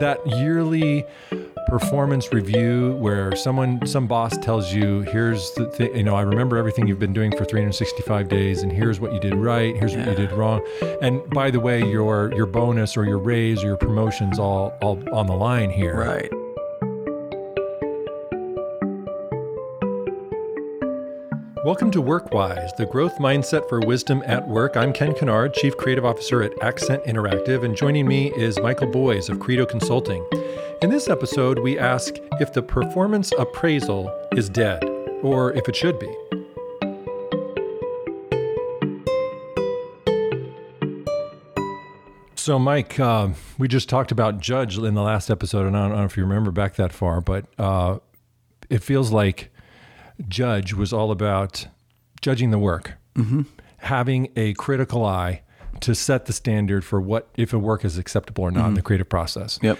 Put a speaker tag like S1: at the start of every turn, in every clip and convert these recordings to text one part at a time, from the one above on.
S1: that yearly performance review where someone some boss tells you here's the thing you know i remember everything you've been doing for 365 days and here's what you did right here's what you did wrong and by the way your your bonus or your raise or your promotions all all on the line here
S2: Right.
S1: Welcome to WorkWise, the growth mindset for wisdom at work. I'm Ken Kennard, Chief Creative Officer at Accent Interactive, and joining me is Michael Boys of Credo Consulting. In this episode, we ask if the performance appraisal is dead, or if it should be. So, Mike, uh, we just talked about Judge in the last episode, and I don't know if you remember back that far, but uh, it feels like Judge was all about judging the work, having a critical eye to set the standard for what if a work is acceptable or not in the creative process.
S2: Yep.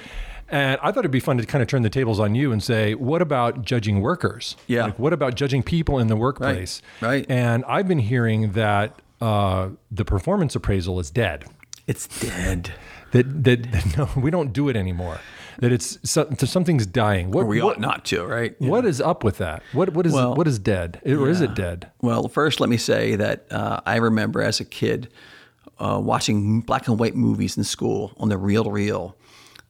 S1: And I thought it'd be fun to kind of turn the tables on you and say, what about judging workers?
S2: Yeah.
S1: Like, what about judging people in the workplace?
S2: right.
S1: And I've been hearing that uh, the performance appraisal is dead.
S2: It's dead.
S1: That, that, that no, we don't do it anymore. That it's so, something's dying. What,
S2: We
S1: what,
S2: ought not to, right?
S1: what is up with that? What what is
S2: Well,
S1: what is dead, or is it dead?
S2: Well, first, let me say that uh, I remember as a kid uh, watching black and white movies in school on the reel to reel.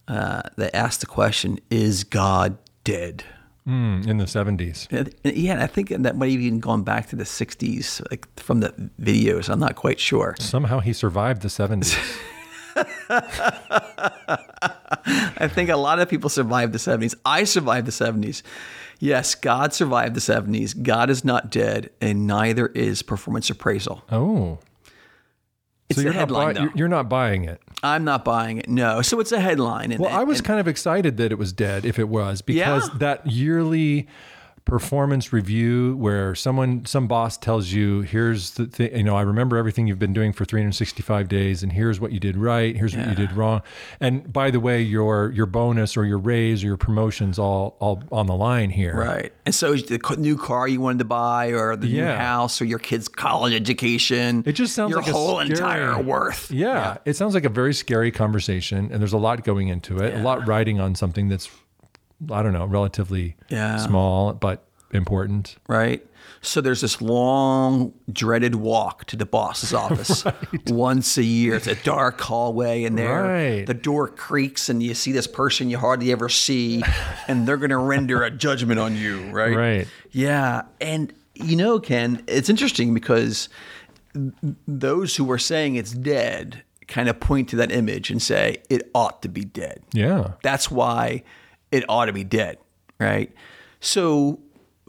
S2: Uh, they asked the question, "Is God dead?"
S1: Mm, in the seventies.
S2: And- and yeah, I think that might have even gone back to the '60s, like from the videos. I'm not quite sure.
S1: Somehow he survived the seventies.
S2: I think a lot of people survived the 70s. I survived the 70s. Yes, God survived the 70s. God is not dead, and neither is performance appraisal.
S1: oh,
S2: It's
S1: so you're not
S2: headline,
S1: buy-
S2: though.
S1: you're, you're not buying it.
S2: I'm not buying it. No. So it's a headline. And,
S1: Well, I was
S2: and-
S1: kind of excited that it was dead if it was because
S2: Yeah.
S1: that yearly performance review where someone some boss tells you here's the thing you know I remember everything you've been doing for 365 days and here's what you did right here's what you did wrong and by the way your your bonus or your raise or your promotions all all on the line here
S2: Right. And so the new car you wanted to buy, or the new house, or your kid's college education.
S1: It just sounds
S2: your
S1: like a
S2: whole
S1: scary-
S2: entire worth.
S1: Yeah, it sounds like a very scary conversation, and there's a lot going into it. A lot riding on something that's, I don't know, relatively
S2: Yeah.
S1: small but important.
S2: Right. So there's this long, dreaded walk to the boss's office once a year. It's a dark hallway in there.
S1: Right.
S2: The door creaks, and you see this person you hardly ever see, and they're going to render a judgment on you. Right.
S1: Right.
S2: Yeah. And, you know, Ken, it's interesting because those who are saying it's dead kind of point to that image and say it ought to be dead.
S1: Yeah.
S2: That's why it ought to be dead, right? So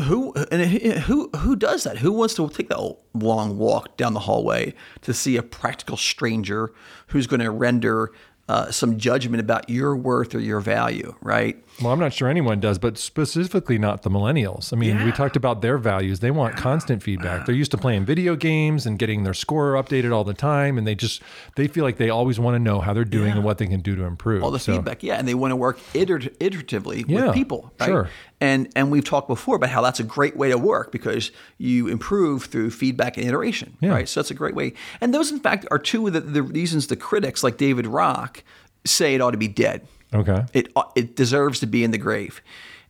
S2: who and who who does that? Who wants to take that long walk down the hallway to see a practical stranger who's going to render uh, some judgment about your worth or your value, right?
S1: Well, I'm not sure anyone does, but specifically not the millennials. I mean, we talked about their values. They want constant feedback. They're used to playing video games and getting their score updated all the time, and they just they feel like they always want to know how they're doing and what they can do to improve.
S2: All the
S1: So-
S2: feedback, yeah, and they want to work iter- iteratively
S1: Yeah,
S2: with people, right?
S1: sure.
S2: And and we've talked before about how that's a great way to work because you improve through feedback and iteration,
S1: Yeah.
S2: right? So that's a great way. And those, in fact, are two of the, the reasons the critics, like David Rock, say it ought to be dead.
S1: Okay.
S2: It it deserves to be in the grave,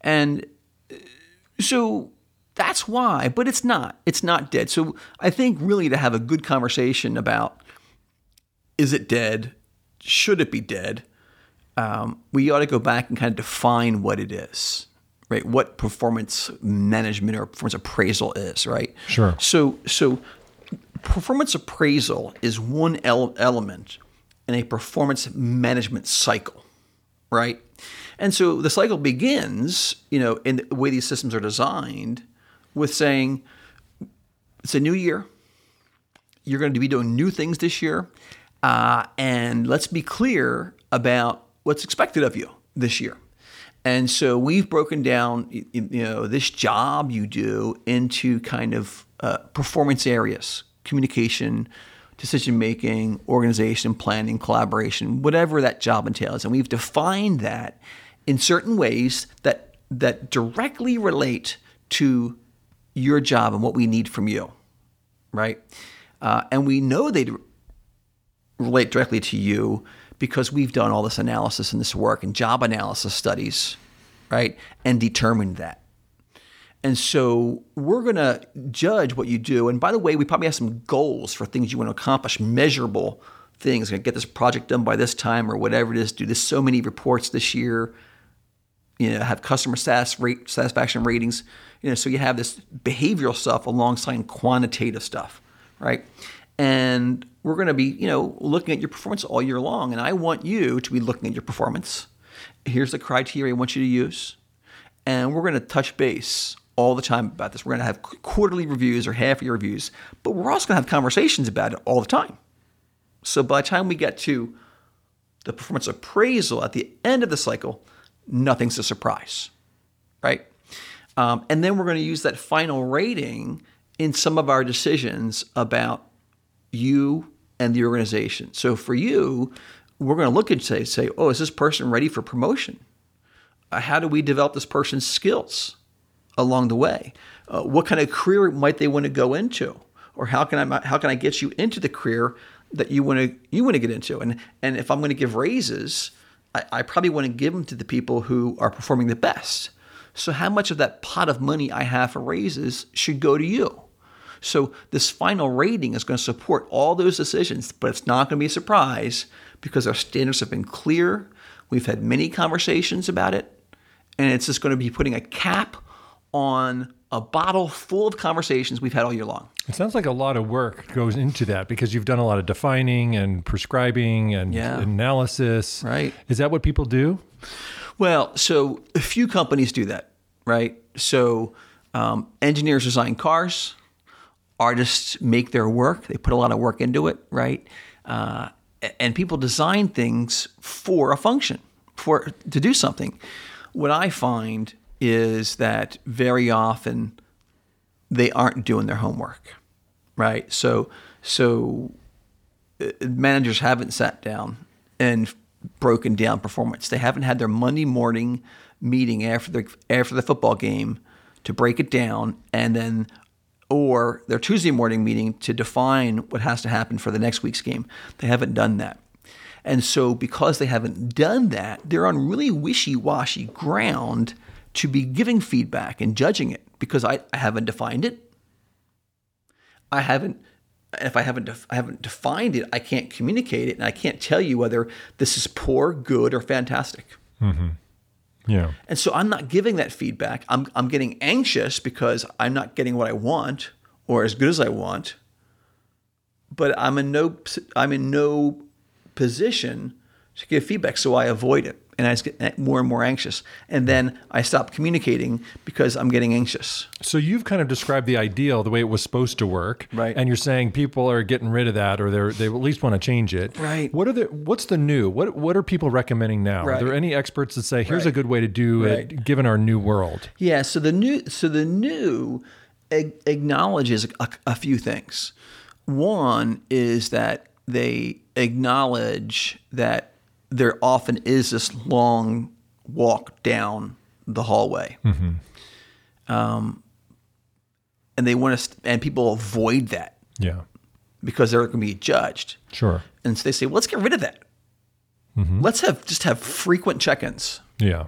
S2: and uh, so that's why. But it's not. It's not dead. So I think really to have a good conversation about is it dead? Should it be dead? Um, we ought to go back and kind of define what it is, right? What performance management or performance appraisal is, right?
S1: Sure.
S2: So, so performance appraisal is one el- element in a performance management cycle, right? And so the cycle begins, you know, in the way these systems are designed, with saying it's a new year. You're going to be doing new things this year, uh, and let's be clear about what's expected of you this year. And so we've broken down, you know, this job you do into kind of uh, performance areas: communication, decision making, organization, planning, collaboration, whatever that job entails. And we've defined that in certain ways that that directly relate to your job and what we need from you, right? Uh, and we know they relate directly to you because we've done all this analysis and this work and job analysis studies, right? And determined that. And so we're going to judge what you do. And by the way, we probably have some goals for things you want to accomplish, measurable things. To get this project done by this time or whatever it is. Do this so many reports this year. You know, have customer satisfaction ratings. You know, so you have this behavioral stuff alongside quantitative stuff, right? And we're going to be, you know, looking at your performance all year long. And I want you to be looking at your performance. Here's the criteria I want you to use. And we're going to touch base all the time about this. We're going to have quarterly reviews or half year reviews, but we're also going to have conversations about it all the time. So by the time we get to the performance appraisal at the end of the cycle, nothing's a surprise, right? Um, and then we're going to use that final rating in some of our decisions about you and the organization. So for you, we're going to look and say, say, oh, is this person ready for promotion? Uh, how do we develop this person's skills? Along the way. Uh, what kind of career might they want to go into, or how can I how can I get you into the career that you want to you want to get into? And and if I'm going to give raises, I, I probably want to give them to the people who are performing the best. So how much of that pot of money I have for raises should go to you? So this final rating is going to support all those decisions, but it's not going to be a surprise because our standards have been clear. We've had many conversations about it, and it's just going to be putting a cap on a bottle full of conversations we've had all year long.
S1: It sounds like a lot of work goes into that because you've done a lot of defining and prescribing and
S2: Yeah.
S1: analysis.
S2: Right.
S1: Is that what people do?
S2: Well, so a few companies do that, right? So um, engineers design cars, artists make their work, they put a lot of work into it, right? Uh, and people design things for a function, for to do something. What I find is that very often they aren't doing their homework, right? So, so uh, managers haven't sat down and broken down performance. They haven't had their Monday morning meeting after the after the football game to break it down, and then or their Tuesday morning meeting to define what has to happen for the next week's game. They haven't done that. And so, because they haven't done that, they're on really wishy washy ground to be giving feedback and judging it because I, I haven't defined it. I haven't, if I haven't, def, I haven't defined it, I can't communicate it and I can't tell you whether this is poor, good, or fantastic. Mm-hmm.
S1: Yeah.
S2: And so I'm not giving that feedback. I'm, I'm getting anxious because I'm not getting what I want or as good as I want. But I'm in no I'm in no position to give feedback, so I avoid it, and I just get more and more anxious. And then I stop communicating because I'm getting anxious.
S1: So you've kind of described the ideal, the way it was supposed to work,
S2: Right.
S1: And you're saying people are getting rid of that, or they're they at least want to change it,
S2: Right.
S1: What are the What's the new? What What are people recommending now?
S2: Right.
S1: Are there any experts that say here's a good way to do
S2: Right.
S1: it, given our new world?
S2: Yeah. So the new, so the new ag- acknowledges a, a few things. One is that they acknowledge that there often is this long walk down the hallway, um, and they want to, and people avoid that.
S1: Yeah,
S2: because they're going to be judged,
S1: sure.
S2: and so they say, well, "Let's get rid of that. Let's have just have frequent check-ins."
S1: Yeah,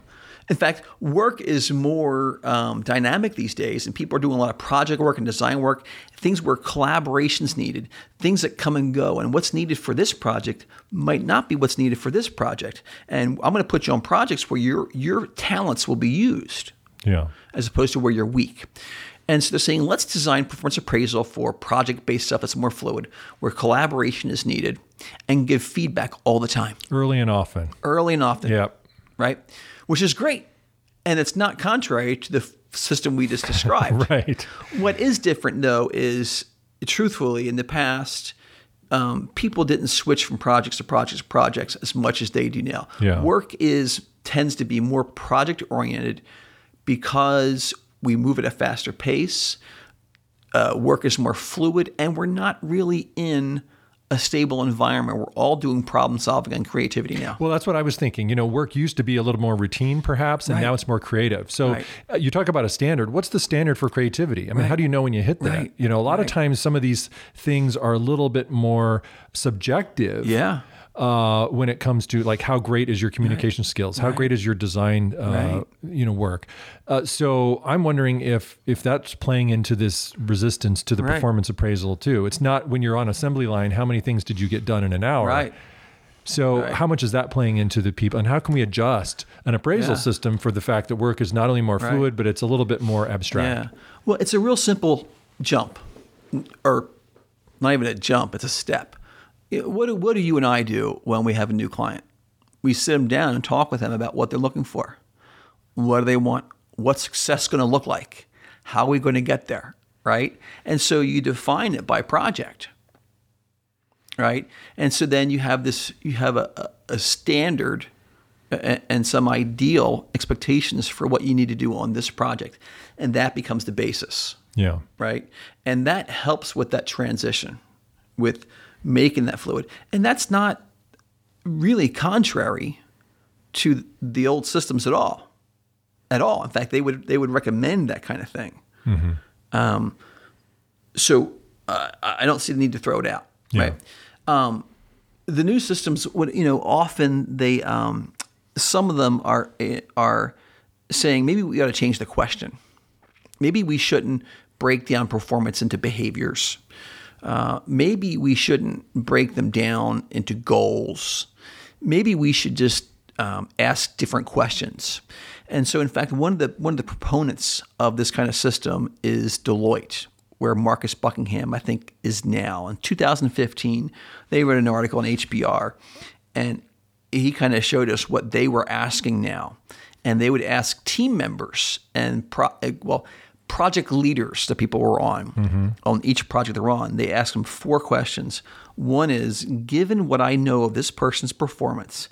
S2: In fact, work is more um, dynamic these days, and people are doing a lot of project work and design work, things where collaboration's needed, things that come and go. And what's needed for this project might not be what's needed for this project. And I'm going to put you on projects where your your talents will be used
S1: yeah,
S2: as opposed to where you're weak. And so they're saying, let's design performance appraisal for project based stuff that's more fluid, where collaboration is needed, and give feedback all the time,
S1: early and often.
S2: early and often
S1: Yep.
S2: right? Which is great. And it's not contrary to the system we just described.
S1: Right.
S2: What is different, though, is truthfully, in the past, um, people didn't switch from projects to projects to projects as much as they do now.
S1: Yeah.
S2: Work is tends to be more project oriented because we move at a faster pace. Uh, work is more fluid, and we're not really in a stable environment. We're all doing problem solving and creativity now.
S1: Well, that's what I was thinking. You know, work used to be a little more routine, perhaps, and
S2: Right.
S1: now it's more creative. So
S2: Right.
S1: uh, you talk about a standard. What's the standard for creativity? I mean, how do you know when you hit that?
S2: Right.
S1: You know, a lot of times some of these things are a little bit more subjective.
S2: Yeah.
S1: Uh, when it comes to like how great is your communication skills, how great is your design, uh,
S2: Right.
S1: you know, work. Uh, so I'm wondering if if that's playing into this resistance to the
S2: Right.
S1: performance appraisal too. It's not when you're on assembly line, how many things did you get done in an hour?
S2: Right.
S1: So
S2: Right.
S1: how much is that playing into the people, and how can we adjust an appraisal
S2: Yeah.
S1: system for the fact that work is not only more
S2: Right.
S1: fluid, but it's a little bit more abstract?
S2: Yeah. Well, it's a real simple jump, or not even a jump, it's a step. What do, what do you and I do when we have a new client? We sit them down and talk with them about what they're looking for. What do they want? What's success going to look like? How are we going to get there? Right? And so you define it by project. Right? And so then you have this, you have a, a a standard and some ideal expectations for what you need to do on this project. And that becomes the basis,
S1: Yeah.
S2: right? And that helps with that transition, with making that fluid. And that's not really contrary to the old systems at all. At all. In fact, they would they would recommend that kind of thing. Um, so uh, I I don't see the need to throw it out.
S1: Yeah.
S2: Right. Um, the new systems would you know often they um, some of them are are saying maybe we got to change the question maybe we shouldn't break down performance into behaviors uh, maybe we shouldn't break them down into goals maybe we should just um, ask different questions and so in fact one of the one of the proponents of this kind of system is deloitte where Marcus Buckingham, I think, is now. In 2015, they wrote an article on HBR, and he kind of showed us what they were asking now. And they would ask team members and, pro- well, project leaders that people were on, on each project they're on, they asked them four questions. One is Given what I know of this person's performance,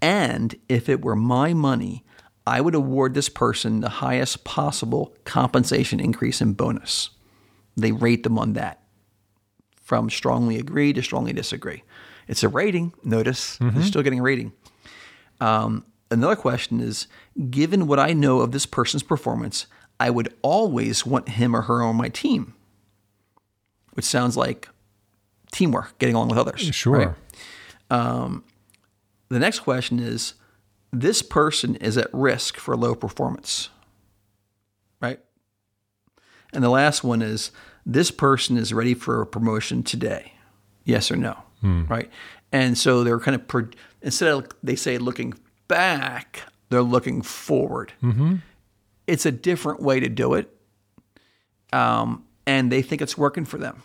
S2: and if it were my money, I would award this person the highest possible compensation increase and bonus they rate them on that from strongly agree to strongly disagree. It's a rating. Notice they're still getting a rating. Um, another question is given what I know of this person's performance, I would always want him or her on my team, which sounds like teamwork, getting along with others.
S1: Sure.
S2: right? Um, the next question is this person is at risk for low performance, right? And the last one is this person is ready for a promotion today, yes or no, hmm. right? And so they're kind of pro- instead of they say looking back, they're looking forward. Mm-hmm. It's a different way to do it, um, and they think it's working for them.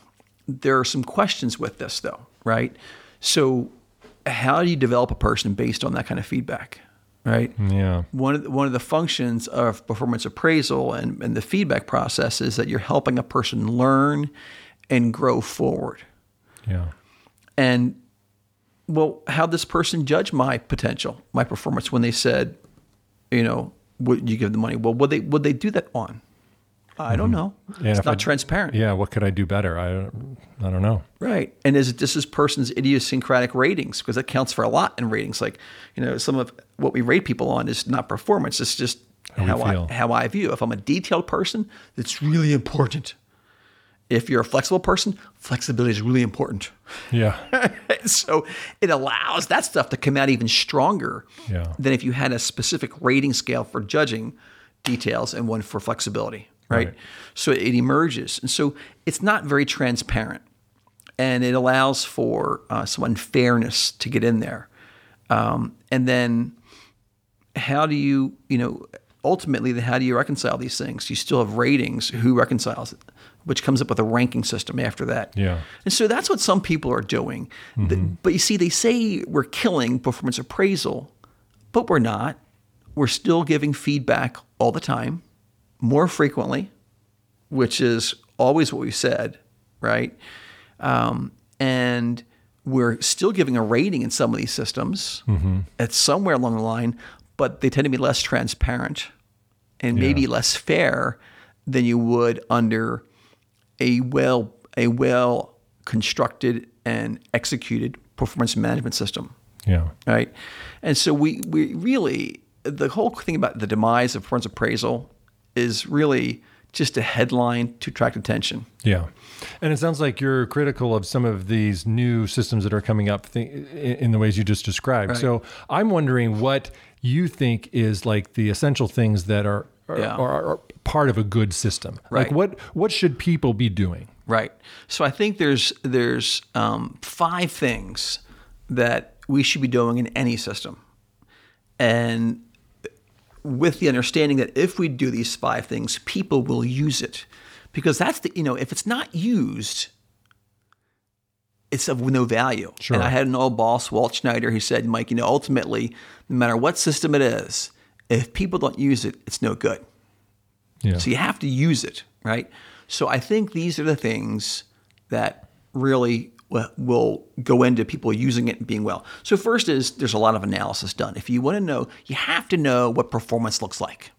S2: There are some questions with this, though, right? So, how do you develop a person based on that kind of feedback, right?
S1: Yeah.
S2: one of the, one of the functions of performance appraisal and, and the feedback process is that you're helping a person learn and grow forward.
S1: Yeah.
S2: And well, how did this person judge my potential, my performance when they said, you know, would you give the money? Well, would they would they do that on? I don't mm-hmm. know.
S1: Yeah,
S2: it's not
S1: I-
S2: transparent.
S1: Yeah. What could I do better? I don't, I don't know.
S2: Right. And is it just this person's idiosyncratic ratings? Because that counts for a lot in ratings. Like, you know, some of what we rate people on is not performance, it's just
S1: How
S2: how. I how I view. If I'm a detailed person, that's really important. If you're a flexible person, flexibility is really important.
S1: Yeah.
S2: so it allows that stuff to come out even stronger
S1: Yeah.
S2: than if you had a specific rating scale for judging details and one for flexibility, right?
S1: Right.
S2: So it emerges. And so it's not very transparent and it allows for uh, some unfairness to get in there. Um, and then how do you, you know, ultimately, then how do you reconcile these things? You still have ratings. Who reconciles it? Which comes up with a ranking system after that.
S1: Yeah.
S2: And so that's what some people are doing. The- but you see, they say we're killing performance appraisal, but we're not. We're still giving feedback all the time, more frequently, which is always what we said, right? Um, and we're still giving a rating in some of these systems at somewhere along the line, but they tend to be less transparent and maybe less fair than you would under a well a well constructed and executed performance management system
S1: Yeah.
S2: right and so we we really the whole thing about the demise of performance appraisal is really just a headline to attract attention.
S1: Yeah. And it sounds like you're critical of some of these new systems that are coming up th- in the ways you just described.
S2: Right.
S1: So I'm wondering what you think is like the essential things that are are,
S2: Yeah.
S1: are, are part of a good system. Like what what should people be doing?
S2: Right. So I think there's there's um, five things that we should be doing in any system, and with the understanding that if we do these five things, people will use it, because that's the you know if it's not used, it's of no value.
S1: Sure.
S2: And I had an old boss, Walt Schneider, who said, Mike, you know, ultimately, no matter what system it is, if people don't use it, it's no good.
S1: Yeah.
S2: So you have to use it, right? So I think these are the things that really w- will go into people using it and being well. So first is there's a lot of analysis done. If you want to know, you have to know what performance looks like,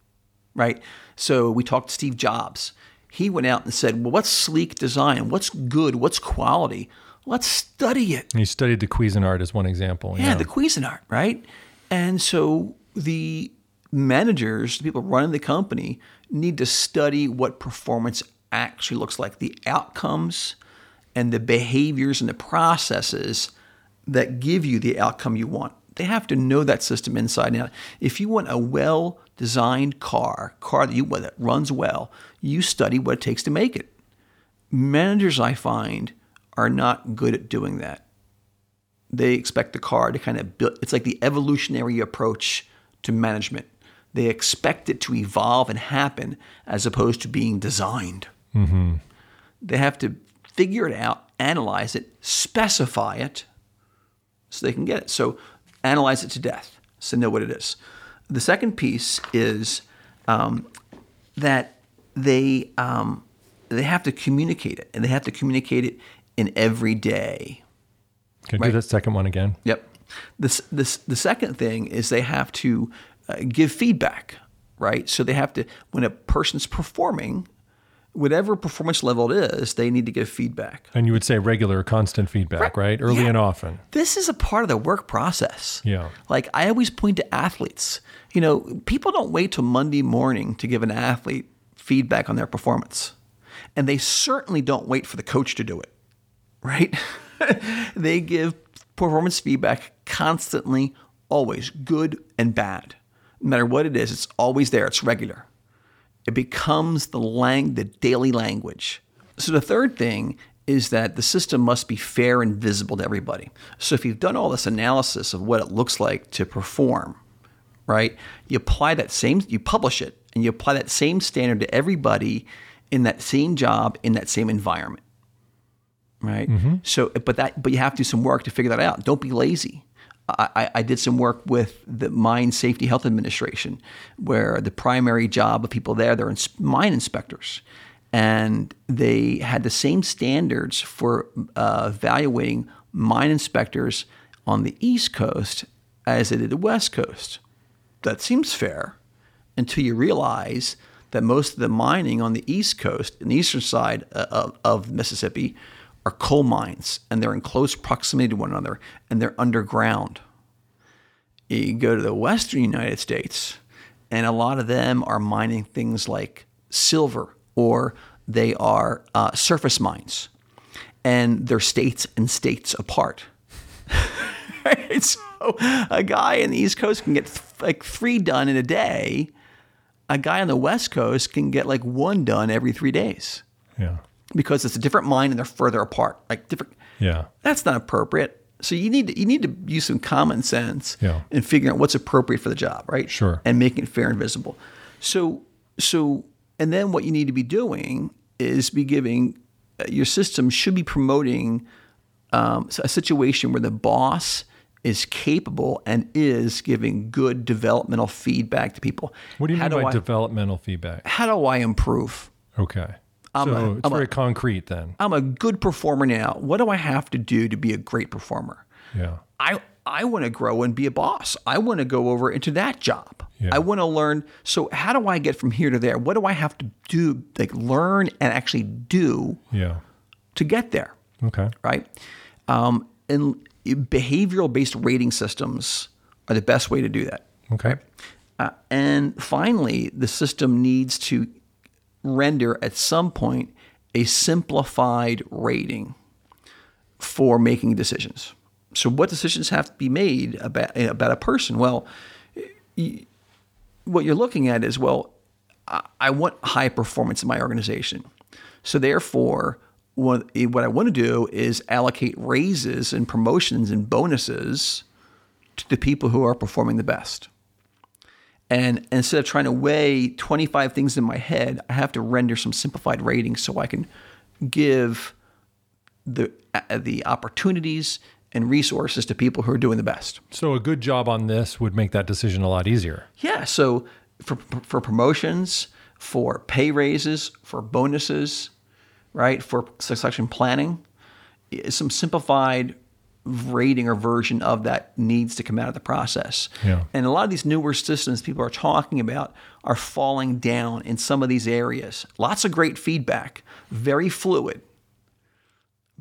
S2: right? So we talked to Steve Jobs. He went out and said, "Well, what's sleek design? What's good? What's quality? Let's study it."
S1: He studied the Cuisinart as one example.
S2: Yeah, the Cuisinart, right? And so the managers, the people running the company, need to study what performance actually looks like, the outcomes and the behaviors and the processes that give you the outcome you want. They have to know that system inside and out. If you want a well-designed car, car that you that runs well, you study what it takes to make it. Managers, I find, are not good at doing that. They expect the car to kind of build it's like the evolutionary approach to management. They expect it to evolve and happen as opposed to being designed. Mm-hmm. They have to figure it out analyze it specify it so they can get it. So analyze it to death so know what it is the second piece is um, that they um, they have to communicate it and they have to communicate it in every day
S1: Can you do that second one again?
S2: Yep. This this the second thing is they have to uh, give feedback, right? So they have to when a person's performing, whatever performance level it is, they need to give feedback.
S1: And you would say regular, constant feedback, right? Early
S2: Yeah.
S1: and often.
S2: This is a part of the work process.
S1: Yeah.
S2: Like I always point to athletes. You know, people don't wait till Monday morning to give an athlete feedback on their performance. And they certainly don't wait for the coach to do it. Right? they give performance feedback constantly, always, good and bad. No matter what it is, it's always there, it's regular. It becomes the lang the daily language. So the third thing is that the system must be fair and visible to everybody. So if you've done all this analysis of what it looks like to perform, right? You apply that same you publish it and you apply that same standard to everybody in that same job in that same environment. Right? Mm-hmm. So but that but you have to do some work to figure that out. Don't be lazy. I, I- did some work with the Mine Safety Health Administration, where the primary job of people there, they're mine inspectors. And they had the same standards for uh, evaluating mine inspectors on the East Coast as they did the West Coast. That seems fair until you realize that most of the mining on the East Coast, in the eastern side uh, of, of Mississippi, are coal mines and they're in close proximity to one another and they're underground. You go to the western United States, and a lot of them are mining things like silver or they are uh, surface mines, and they're states and states apart. So a guy in the East Coast can get th- like three done in a day. A guy on the West Coast can get like one done every three days
S1: Yeah.
S2: Because it's a different mind and they're further apart. Like different.
S1: Yeah.
S2: That's not appropriate. So you need to you need to use some common sense
S1: Yeah.
S2: in figuring out what's appropriate for the job, right?
S1: Sure.
S2: And making it fair and visible. So so and then what you need to be doing is be giving uh, your system should be promoting um, a situation where the boss is capable and is giving good developmental feedback to people.
S1: What do you
S2: how
S1: mean by
S2: I,
S1: developmental feedback?
S2: how do I improve?
S1: Okay.
S2: I'm
S1: so
S2: a-
S1: it's
S2: I'm a-
S1: very concrete then.
S2: I'm a good performer now. What do I have to do to be a great performer?
S1: Yeah.
S2: I I want to grow and be a boss. I want to go over into that job.
S1: Yeah.
S2: I want to learn. So how do I get from here to there? What do I have to do? Like learn and actually do
S1: Yeah.
S2: to get there,
S1: Okay.
S2: right? Um, and behavioral based rating systems are the best way to do that.
S1: Okay.
S2: Uh, and finally, the system needs to render at some point a simplified rating for making decisions. So, what decisions have to be made about about a person? Well, what you're looking at is well, I, I want high performance in my organization. So, therefore, what, what I want to do is allocate raises and promotions and bonuses to the people who are performing the best. And instead of trying to weigh 25 things in my head, I have to render some simplified ratings so I can give the uh, the opportunities and resources to people who are doing the best.
S1: So a good job on this would make that decision a lot easier.
S2: Yeah. So for for promotions, for pay raises, for bonuses, right? For succession planning, some simplified rating or version of that needs to come out of the process.
S1: Yeah.
S2: And a lot of these newer systems people are talking about are falling down in some of these areas. Lots of great feedback, very fluid,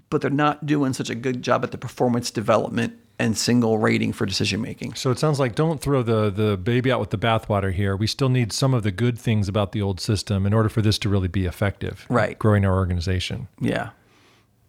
S2: but they're not doing such a good job at the performance development and single rating for decision making.
S1: So it sounds like don't throw the the baby out with the bathwater here. We still need some of the good things about the old system in order for this to really be effective.
S2: Right.
S1: Growing our organization.
S2: Yeah.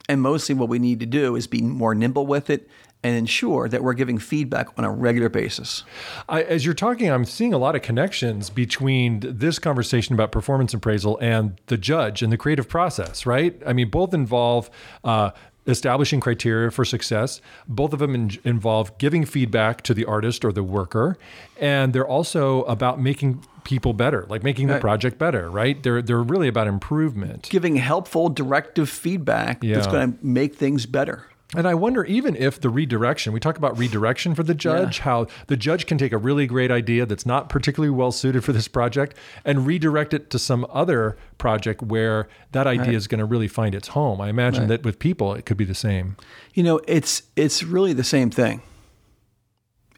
S2: And mostly what we need to do is be more nimble with it and ensure that we're giving feedback on a regular basis.
S1: I, as you're talking, I'm seeing a lot of connections between this conversation about performance appraisal and the judge and the creative process, right? I mean, both involve uh, establishing criteria for success. Both of them in, involve giving feedback to the artist or the worker, and they're also about making people better, like making the
S2: Right.
S1: project better, right? They're they're really about improvement.
S2: Giving helpful directive feedback that's going to make things better.
S1: And I wonder even if the redirection, we talk about redirection for the judge, how the judge can take a really great idea that's not particularly well suited for this project and redirect it to some other project where that idea is going to really find its home. I imagine that with people, it could be the same.
S2: You know, it's it's really the same thing.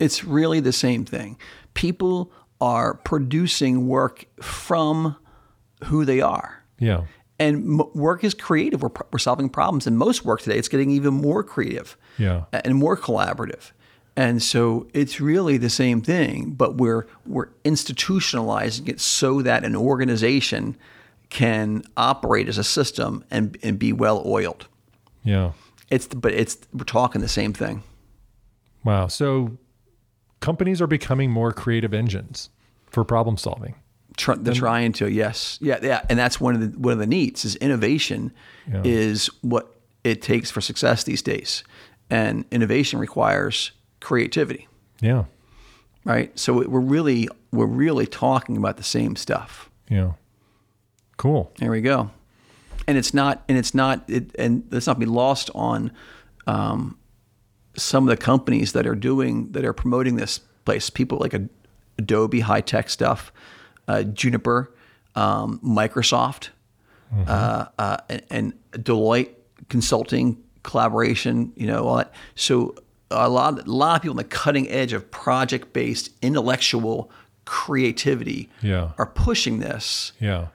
S2: It's really the same thing. People are producing work from who they are.
S1: Yeah.
S2: And m- work is creative. We're, we're solving problems. And most work today, it's getting even more creative
S1: Yeah.
S2: and more collaborative. And so it's really the same thing, but we're we're institutionalizing it so that an organization can operate as a system and, and be well oiled.
S1: Yeah.
S2: It's but it's we're talking the same thing.
S1: Wow. So companies are becoming more creative engines for problem solving.
S2: Tr- they're trying to, yes, yeah, yeah, and that's one of the one of the needs is innovation
S1: Yeah.
S2: is what it takes for success these days, and innovation requires creativity,
S1: Yeah.
S2: right? So we're really we're really talking about the same stuff.
S1: Yeah. Cool.
S2: There we go, and it's not and it's not it, and let's not be lost on um, some of the companies that are doing that are promoting this place. People like a, Adobe, high tech stuff, uh, Juniper, um, Microsoft, uh, uh, and, and Deloitte consulting collaboration. You know all that. So a lot a lot of people on the cutting edge of project based intellectual creativity
S1: Yeah.
S2: are pushing this.
S1: Yeah.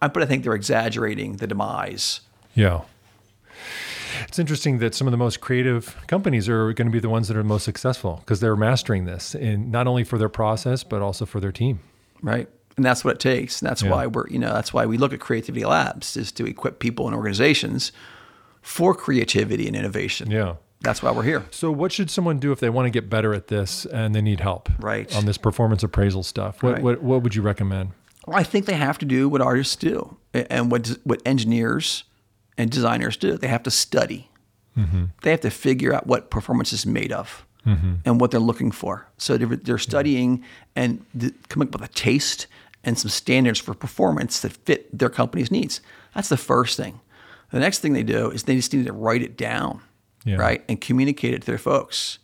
S2: But I think they're exaggerating the demise.
S1: Yeah. It's interesting that some of the most creative companies are going to be the ones that are most successful because they're mastering this in not only for their process but also for their team.
S2: right? And that's what it takes. And that's
S1: Yeah.
S2: why we're, you know, that's why we look at creativity labs is to equip people and organizations for creativity and innovation.
S1: Yeah.
S2: That's why we're here.
S1: So, what should someone do if they want to get better at this and they need help?
S2: Right.
S1: On this performance appraisal stuff, what
S2: Right.
S1: what, what would you recommend?
S2: Well, I think they have to do what artists do and what what engineers and designers do. They have to study. Mm-hmm. They have to figure out what performance is made of mm-hmm. and what they're looking for. So they're, they're studying and th- coming up with a taste and some standards for performance that fit their company's needs. That's the first thing. The next thing they do is they just need to write it down,
S1: Yeah.
S2: right, and communicate it to their folks,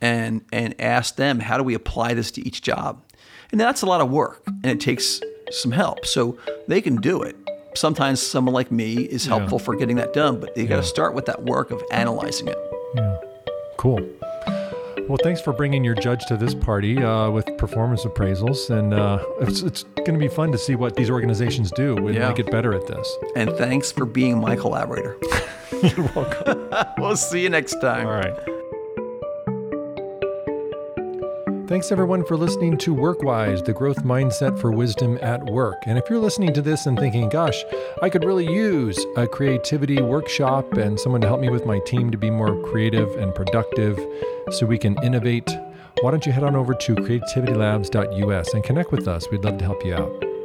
S2: and and ask them how do we apply this to each job. And that's a lot of work, and it takes some help. So they can do it. Sometimes someone like me is helpful for getting that done, but you got to start with that work of analyzing it.
S1: Yeah. Cool. Well, thanks for bringing your judge to this party uh, with performance appraisals, and uh, it's it's going to be fun to see what these organizations do when
S2: Yeah.
S1: they get better at this.
S2: And thanks for being my collaborator.
S1: You're welcome.
S2: we'll see you next time.
S1: All right. Thanks everyone for listening to Workwise, the growth mindset for wisdom at work. And if you're listening to this and thinking, gosh, I could really use a creativity workshop and someone to help me with my team to be more creative and productive so we can innovate, why don't you head on over to creativitylabs.us and connect with us? We'd love to help you out.